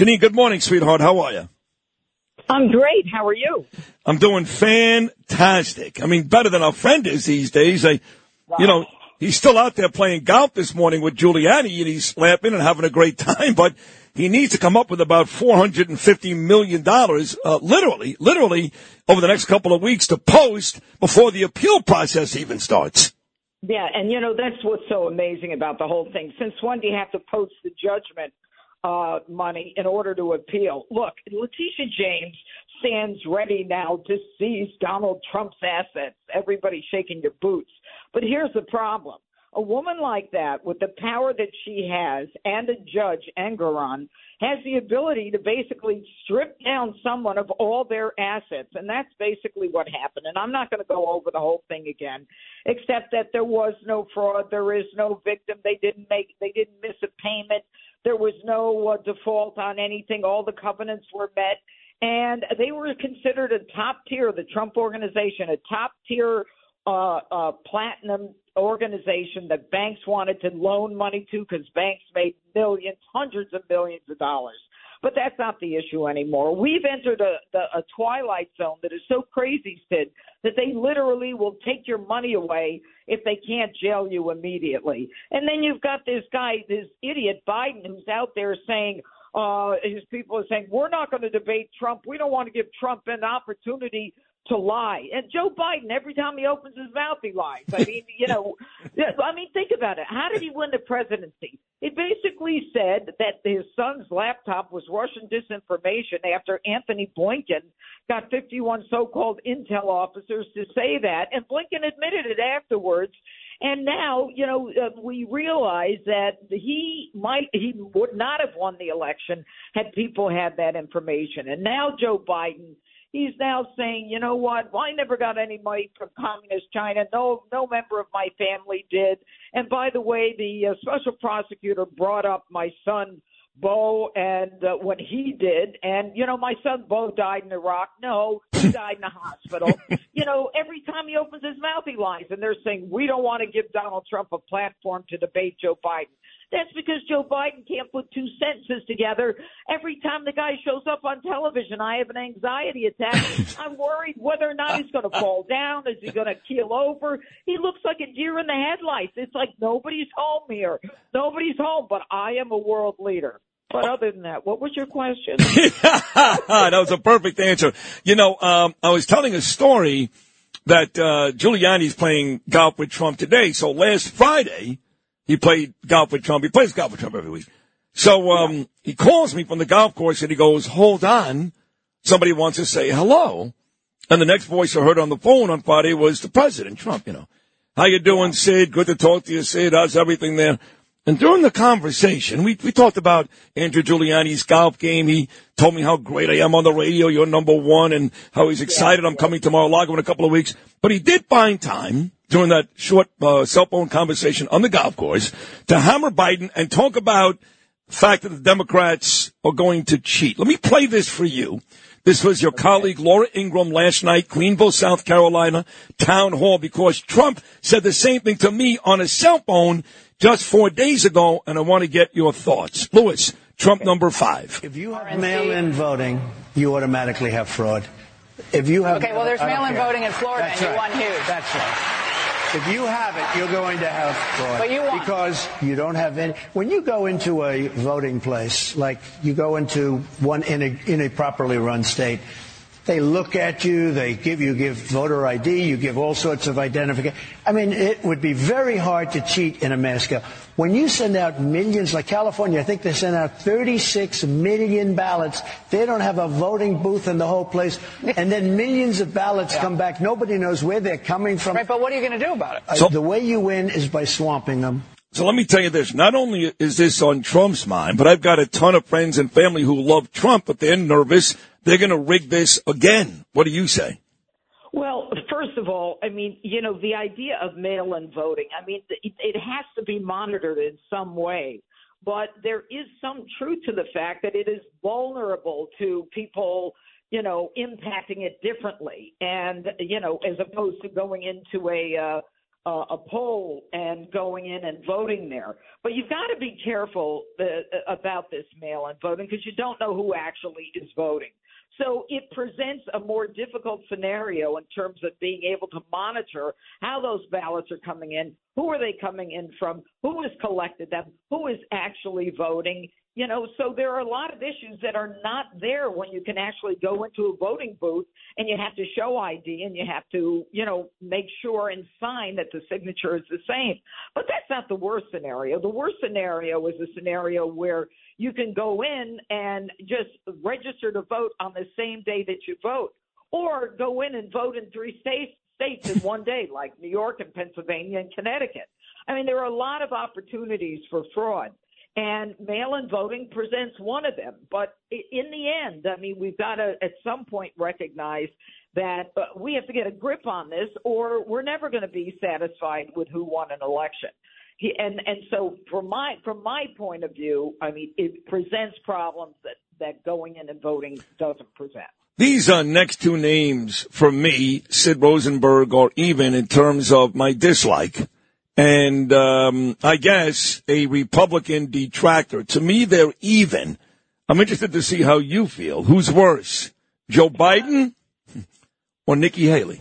Jeanine, good morning, sweetheart. How are you? I'm great. How are you? I'm doing fantastic. I mean, better than our friend is these days. I, you know, he's still out there playing golf this morning with Giuliani and he's laughing and having a great time, but he needs to come up with about $450 million, uh, literally, literally over the next couple of weeks to post before the appeal process even starts. Yeah, and you know, that's what's so amazing about the whole thing. Since when do you have to post the judgment uh, money in order to appeal? Look, Letitia James stands ready now to seize Donald Trump's assets. Everybody's shaking their boots. But here's the problem a woman like that, with the power that she has, and a judge, Engoron, has the ability to basically strip down someone of all their assets. And that's basically what happened. And I'm not going to go over the whole thing again, except that there was no fraud. There is no victim. They didn't make, they didn't miss a payment. There was no uh, default on anything. All the covenants were met. And they were considered a top tier, the Trump organization, a top tier uh, uh, platinum organization that banks wanted to loan money to because banks made millions, hundreds of millions of dollars. But that's not the issue anymore. We've entered a, the, a twilight zone that is so crazy, Sid, that they literally will take your money away if they can't jail you immediately. And then you've got this guy, this idiot Biden, who's out there saying, uh, his people are saying, we're not going to debate Trump. We don't want to give Trump an opportunity to lie. And Joe Biden, every time he opens his mouth, he lies. I mean, you know, I mean, think about it. How did he win the presidency? He basically said that his son's laptop was Russian disinformation after Antony Blinken got 51 so-called intel officers to say that, and Blinken admitted it afterwards. And now, you know, uh, we realize that he might, he would not have won the election had people had that information. And now Joe Biden he's now saying, you know what? Well, I never got any money from communist China. No, no member of my family did. And by the way, the uh, special prosecutor brought up my son. Beau and uh, when he did, and you know, my son Beau died in Iraq. No, he died in the hospital. you know, every time he opens his mouth, he lies, and they're saying we don't want to give Donald Trump a platform to debate Joe Biden. That's because Joe Biden can't put two sentences together. Every time the guy shows up on television, I have an anxiety attack. I'm worried whether or not he's going to fall down. Is he going to keel over? He looks like a deer in the headlights. It's like nobody's home here. Nobody's home, but I am a world leader. But other than that, what was your question? that was a perfect answer. You know, um, I was telling a story that uh, Giuliani's playing golf with Trump today. So last Friday, he played golf with Trump. He plays golf with Trump every week. So um, yeah. he calls me from the golf course and he goes, "Hold on, somebody wants to say hello." And the next voice I heard on the phone on Friday was the president, Trump. You know, how you doing, Sid? Good to talk to you, Sid. How's everything there? And during the conversation, we, we talked about Andrew Giuliani's golf game. He told me how great I am on the radio. You're number one and how he's excited. I'm coming to Mar-a-Lago in a couple of weeks. But he did find time during that short uh, cell phone conversation on the golf course to hammer Biden and talk about the fact that the Democrats are going to cheat. Let me play this for you. This was your colleague Laura Ingraham last night, Greenville, South Carolina, town hall, because Trump said the same thing to me on a cell phone just four days ago, and I want to get your thoughts. Lewis, Trump number five. If you have mail-in voting, you automatically have fraud. If you have okay, well, there's mail-in voting in Florida, That's and right. you won huge. That's right. If you have it, you're going to have fraud. But you won't. Because you don't have any. When you go into a voting place, like you go into one in a, in a properly run state, they look at you, they give you give voter ID, you give all sorts of identification. I mean, it would be very hard to cheat in a mass scale. When you send out millions, like California, I think they sent out 36 million ballots. They don't have a voting booth in the whole place. And then millions of ballots yeah. come back. Nobody knows where they're coming from. Right, but what are you going to do about it? Uh, so, the way you win is by swamping them. So let me tell you this. Not only is this on Trump's mind, but I've got a ton of friends and family who love Trump, but they're nervous. They're going to rig this again. What do you say? Well, first of all, I mean, you know, the idea of mail in voting, I mean, it, has to be monitored in some way. But there is some truth to the fact that it is vulnerable to people, you know, impacting it differently. And, you know, as opposed to going into a, uh, uh, a poll and going in and voting there. But you've got to be careful uh, about this mail-in voting because you don't know who actually is voting. So it presents a more difficult scenario in terms of being able to monitor how those ballots are coming in, who are they coming in from, who has collected them, who is actually voting, you know, so there are a lot of issues that are not there when you can actually go into a voting booth and you have to show ID and you have to, you know, make sure and sign that the signature is the same. But that's not the worst scenario. The worst scenario is a scenario where you can go in and just register to vote on the same day that you vote or go in and vote in three states states in one day like New York and Pennsylvania and Connecticut. I mean, there are a lot of opportunities for fraud. And mail in voting presents one of them. But in the end, I mean, we've got to at some point recognize that uh, we have to get a grip on this or we're never going to be satisfied with who won an election. He, and and so from my from my point of view, I mean, it presents problems that that going in and voting doesn't present. These are next two names for me, Sid Rosenberg, or even in terms of my dislike and um, I guess a Republican detractor. To me, they're even. I'm interested to see how you feel. Who's worse, Joe Biden or Nikki Haley?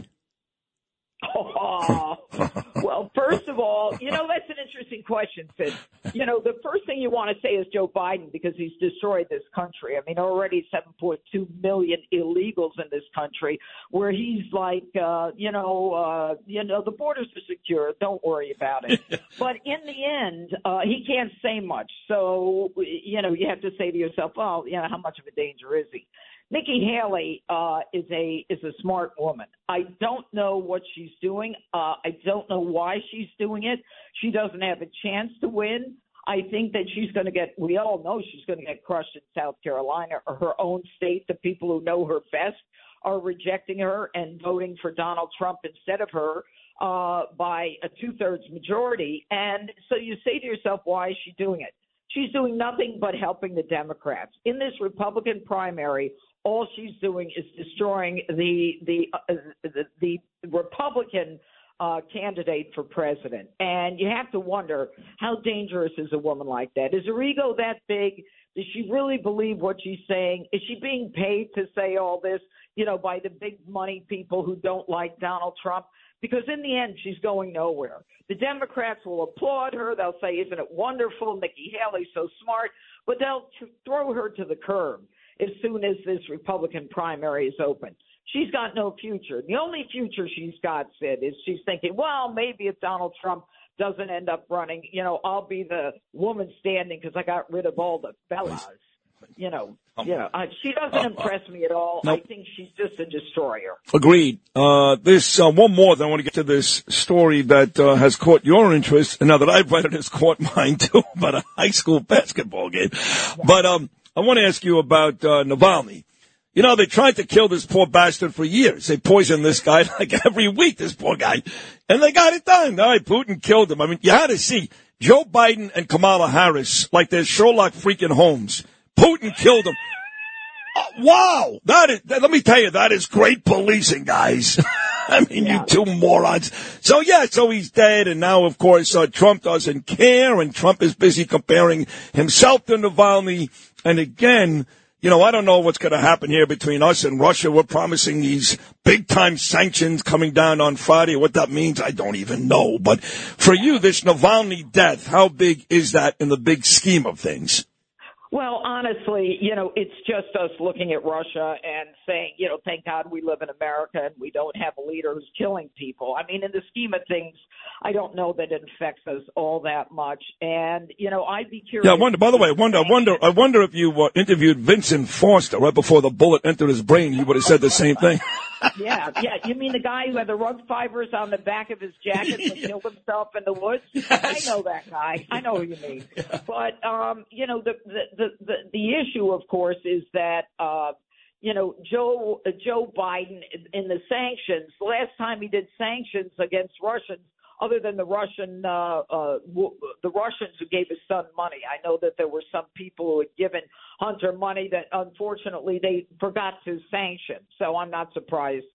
Oh, well, first of all, you know, that's an interesting question, Sid. You know, the first thing you want to say is Joe Biden because he's destroyed this country. I mean, already 7.2 million illegals in this country where he's like, uh, you know, uh, you know, the borders are secure. Don't worry about it. but in the end, uh, he can't say much. So, you know, you have to say to yourself, well, you know, how much of a danger is he? Nikki Haley uh, is a is a smart woman. I don't know what she's doing. Uh, I don't know why she's doing it. She doesn't have a chance to win. I think that she's going to get. We all know she's going to get crushed in South Carolina or her own state. The people who know her best are rejecting her and voting for Donald Trump instead of her uh, by a two thirds majority. And so you say to yourself, why is she doing it? She's doing nothing but helping the Democrats. In this Republican primary, all she's doing is destroying the the uh, the, the Republican uh, candidate for president. And you have to wonder how dangerous is a woman like that? Is her ego that big? Does she really believe what she's saying? Is she being paid to say all this, you know, by the big money people who don't like Donald Trump? Because in the end, she's going nowhere. The Democrats will applaud her. They'll say, Isn't it wonderful? Nikki Haley's so smart. But they'll t- throw her to the curb as soon as this Republican primary is open. She's got no future. The only future she's got, Sid, is she's thinking, well, maybe if Donald Trump doesn't end up running, you know, I'll be the woman standing because I got rid of all the fellas. You know, um, you know, uh, she doesn't uh, impress me at all. Nope. I think she's just a destroyer. Agreed. Uh, this uh, one more. Then I want to get to this story that uh, has caught your interest, and now that I've read it, has caught mine too, about a high school basketball game. Yeah. But um, I want to ask you about uh, Navalny. You know, they tried to kill this poor bastard for years. They poisoned this guy like every week, this poor guy. And they got it done. All right, Putin killed him. I mean, you had to see Joe Biden and Kamala Harris like they're Sherlock freaking Holmes. Putin killed him. Uh, wow. That is, that, let me tell you, that is great policing, guys. I mean, yeah. you two morons. So yeah, so he's dead, and now of course uh, Trump doesn't care, and Trump is busy comparing himself to Navalny. And again, you know, I don't know what's going to happen here between us and Russia. We're promising these big time sanctions coming down on Friday. What that means, I don't even know. But for you, this Navalny death, how big is that in the big scheme of things? Well, honestly, you know, it's just us looking at Russia and saying, you know, thank God we live in America and we don't have a leader who's killing people. I mean, in the scheme of things, I don't know that it affects us all that much. And you know, I'd be curious. Yeah, I wonder. By the way, I wonder. I wonder. I wonder if you uh, interviewed Vincent Foster right before the bullet entered his brain, he would have said the same thing. yeah, yeah. You mean the guy who had the rug fibers on the back of his jacket and killed himself in the woods? Yes. I know that guy. I know who you mean. Yeah. But um, you know, the, the the the issue, of course, is that uh, you know Joe uh, Joe Biden in the sanctions. Last time he did sanctions against Russians, other than the Russian uh, uh, w- the Russians who gave his son money. I know that there were some people who had given Hunter money that unfortunately they forgot to sanction. So I'm not surprised